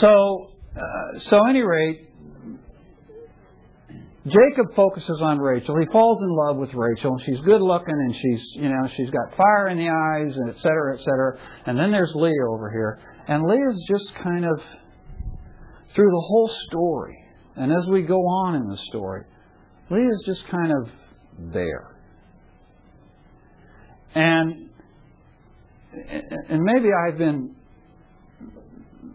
So, uh, so any rate, Jacob focuses on Rachel. He falls in love with Rachel. She's good looking and she's, you know, she's got fire in the eyes and et cetera, et cetera. And then there's Leah over here. And Leah's just kind of through the whole story. And as we go on in the story, Leah's just kind of there. And and maybe I've been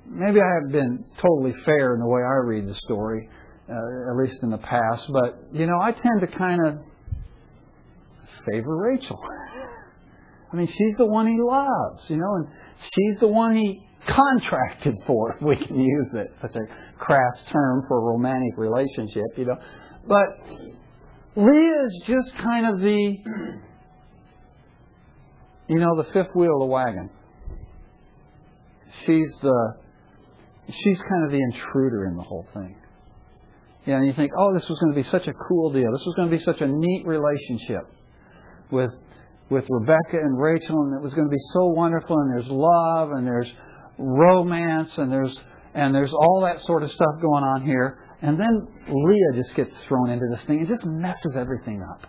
maybe I have been totally fair in the way I read the story uh, at least in the past. But, you know, I tend to kind of favor Rachel. I mean, she's the one he loves, you know, and she's the one he contracted for, if we can use it, such a crass term for a romantic relationship, you know. But Leah is just kind of the, you know, the fifth wheel of the wagon. She's the, she's kind of the intruder in the whole thing. You know, and you think, oh, this was going to be such a cool deal. This was going to be such a neat relationship with with Rebecca and Rachel, and it was going to be so wonderful. And there's love, and there's romance, and there's and there's all that sort of stuff going on here. And then Leah just gets thrown into this thing and just messes everything up.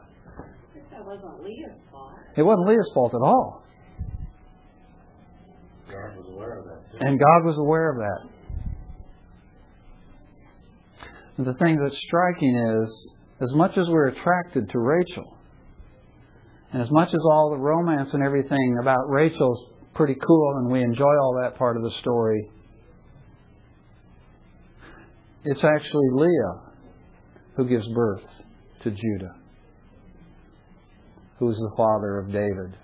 That wasn't Leah's fault. It wasn't Leah's fault at all. God was aware of that too. And God was aware of that. The thing that's striking is, as much as we're attracted to Rachel, and as much as all the romance and everything about Rachel's pretty cool and we enjoy all that part of the story, it's actually Leah who gives birth to Judah, who is the father of David,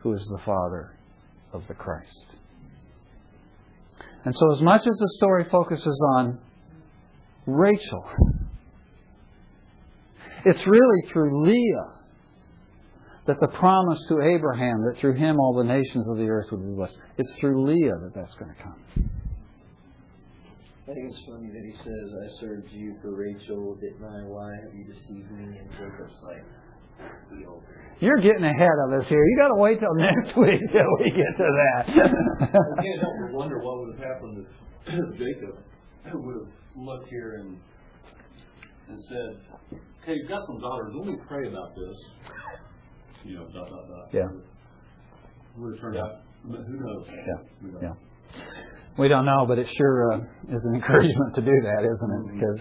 who is the father of the Christ. And so, as much as the story focuses on Rachel. It's really through Leah that the promise to Abraham that through him all the nations of the earth would be blessed. It's through Leah that that's going to come. I think it's funny that he says, I served you for Rachel, didn't I? Why have you deceived me? And Jacob's like, You're getting ahead of us here. You got to wait till next week till we get to that. I can't help but wonder what would have happened if Jacob would have looked here and and said, "Okay, you've got some daughters. Let me pray about this." You know, dot dot dot. Yeah. Would have turned out. Who knows? Yeah. We don't Yeah. We don't know, but it sure uh, is an encouragement to do that, isn't it? Because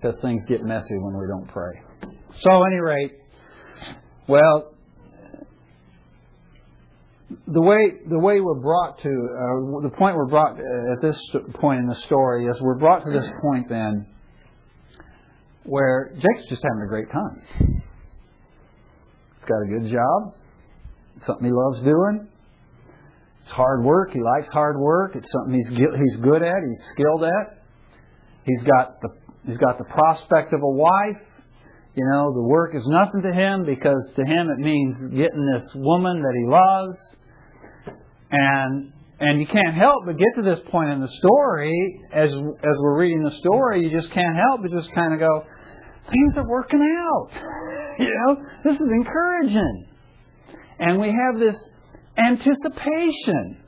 because things get messy when we don't pray. So, at any rate, well, the way the way we're brought to uh, the point we're brought at this point in the story is we're brought to this point then where Jake's just having a great time. He's got a good job, something he loves doing. It's hard work. He likes hard work. It's something he's he's good at. He's skilled at. He's got the he's got the prospect of a wife. You know, the work is nothing to him because to him it means getting this woman that he loves. And and you can't help but get to this point in the story as as we're reading the story, you just can't help but just kind of go, things are working out. You know, this is encouraging. And we have this anticipation.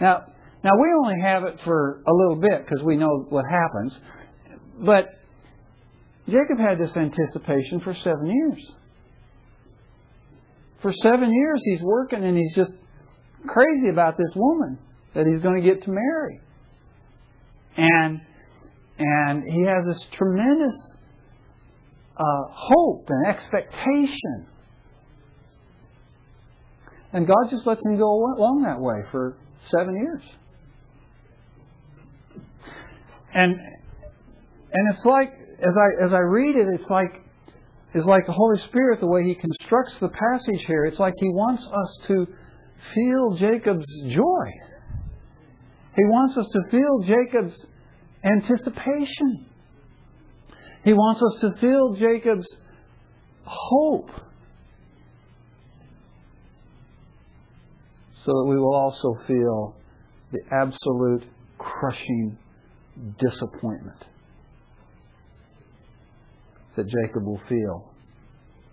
Now, now we only have it for a little bit because we know what happens. But Jacob had this anticipation for seven years. For seven years he's working and he's just crazy about this woman that he's going to get to marry. And and he has this tremendous uh, hope and expectation. And God just lets him go along that way for seven years. And and it's like as I as I read it, it's like it's like the Holy Spirit, the way He constructs the passage here, it's like He wants us to feel Jacob's joy. He wants us to feel Jacob's anticipation. He wants us to feel Jacob's hope. So that we will also feel the absolute crushing disappointment that Jacob will feel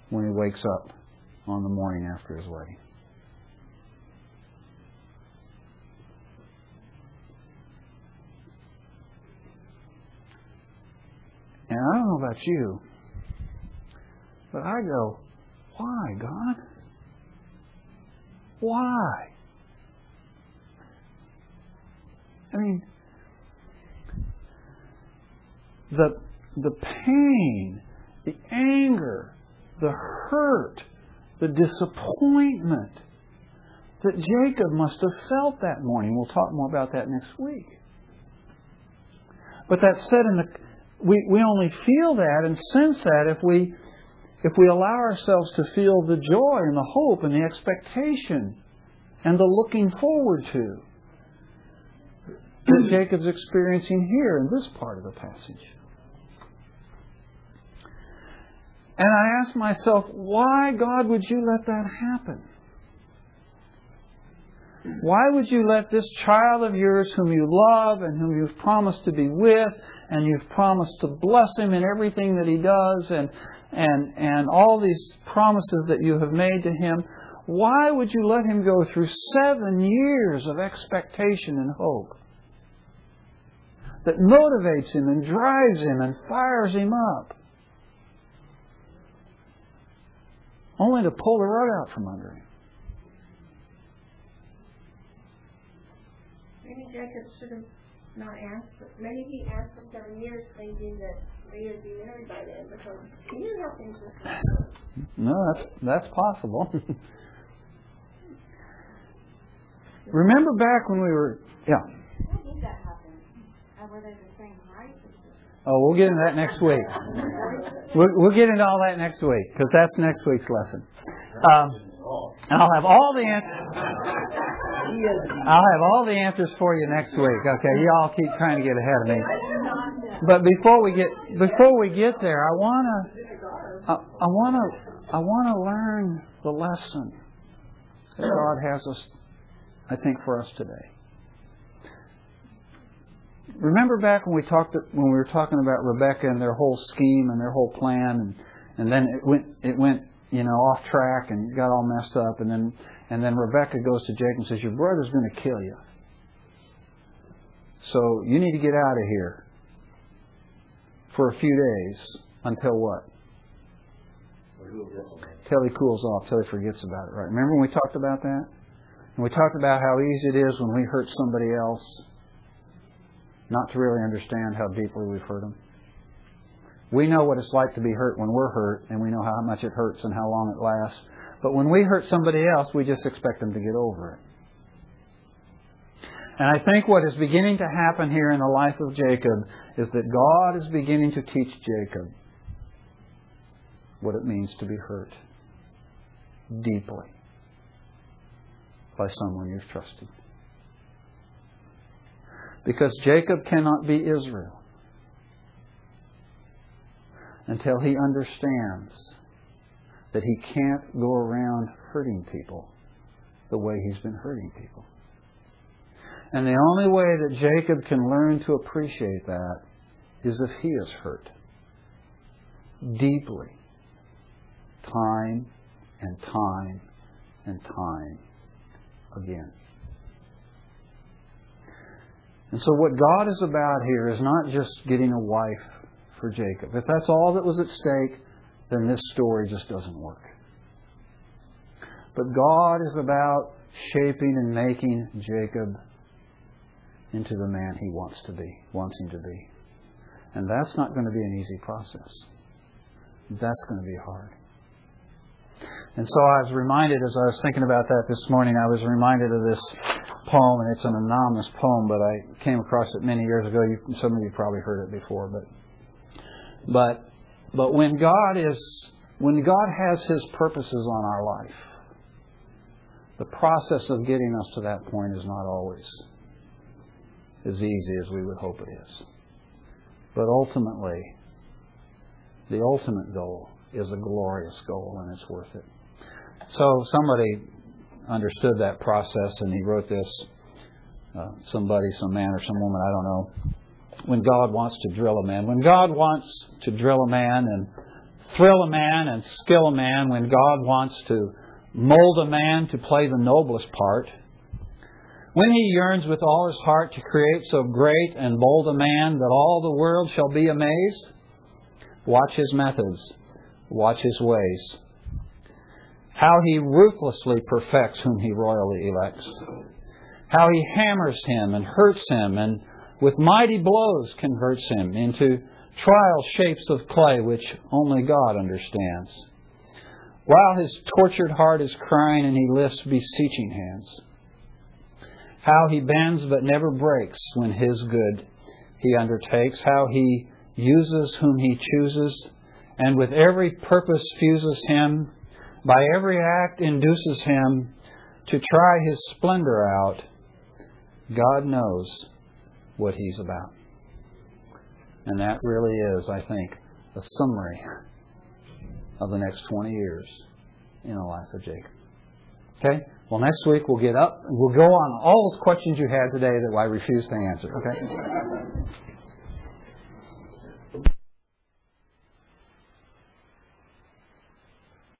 when he wakes up on the morning after his wedding. And I don't know about you, but I go, why, God? Why? I mean, the, the pain, the anger, the hurt, the disappointment that Jacob must have felt that morning. We'll talk more about that next week. But that said in the we, we only feel that and sense that if we if we allow ourselves to feel the joy and the hope and the expectation and the looking forward to that Jacob's experiencing here in this part of the passage. And I ask myself, why, God, would you let that happen? Why would you let this child of yours, whom you love and whom you've promised to be with, and you've promised to bless him in everything that he does, and and and all these promises that you have made to him, why would you let him go through seven years of expectation and hope that motivates him and drives him and fires him up, only to pull the rug out from under him? Maybe Jacob should have not asked, but maybe he asked for seven years thinking that they would be married by then because he knew how things were going to go. No, that's that's possible. Remember back when we were yeah. How did that happen? Were they the same height? Oh, we'll get into that next week. We'll, we'll get into all that next week because that's next week's lesson. Um, and I'll have all the answers. I'll have all the answers for you next week. Okay, you all keep trying to get ahead of me. But before we get before we get there, I wanna I, I wanna I want to learn the lesson that God has us, I think, for us today. Remember back when we talked when we were talking about Rebecca and their whole scheme and their whole plan, and and then it went it went you know off track and got all messed up, and then and then Rebecca goes to Jacob and says, "Your brother's going to kill you, so you need to get out of here for a few days until what? Till he cools off, till he forgets about it. Right? Remember when we talked about that? And we talked about how easy it is when we hurt somebody else not to really understand how deeply we've hurt them. We know what it's like to be hurt when we're hurt, and we know how much it hurts and how long it lasts. But when we hurt somebody else, we just expect them to get over it. And I think what is beginning to happen here in the life of Jacob is that God is beginning to teach Jacob what it means to be hurt deeply by someone you've trusted. Because Jacob cannot be Israel until he understands that he can't go around hurting people the way he's been hurting people. And the only way that Jacob can learn to appreciate that is if he is hurt deeply, time and time and time again. And so, what God is about here is not just getting a wife for Jacob. If that's all that was at stake, then this story just doesn't work. But God is about shaping and making Jacob into the man he wants to be, wants him to be. And that's not going to be an easy process. That's going to be hard. And so I was reminded, as I was thinking about that this morning, I was reminded of this poem, and it's an anonymous poem, but I came across it many years ago. You, some of you probably heard it before, but but but when God is when God has His purposes on our life, the process of getting us to that point is not always as easy as we would hope it is. But ultimately, the ultimate goal is a glorious goal, and it's worth it. So somebody understood that process, and he wrote this. Uh, somebody, some man or some woman, I don't know. When God wants to drill a man, when God wants to drill a man and thrill a man and skill a man, when God wants to mold a man to play the noblest part, when he yearns with all his heart to create so great and bold a man that all the world shall be amazed, watch his methods, watch his ways. How he ruthlessly perfects whom he royally elects. How he hammers him and hurts him and with mighty blows converts him into trial shapes of clay which only God understands. While his tortured heart is crying and he lifts beseeching hands how he bends but never breaks when his good he undertakes, how he uses whom he chooses, and with every purpose fuses him, by every act induces him to try his splendor out. God knows what he's about. And that really is, I think, a summary of the next 20 years in the life of Jacob. Okay? Well, next week we'll get up we'll go on all those questions you had today that I refused to answer. Okay?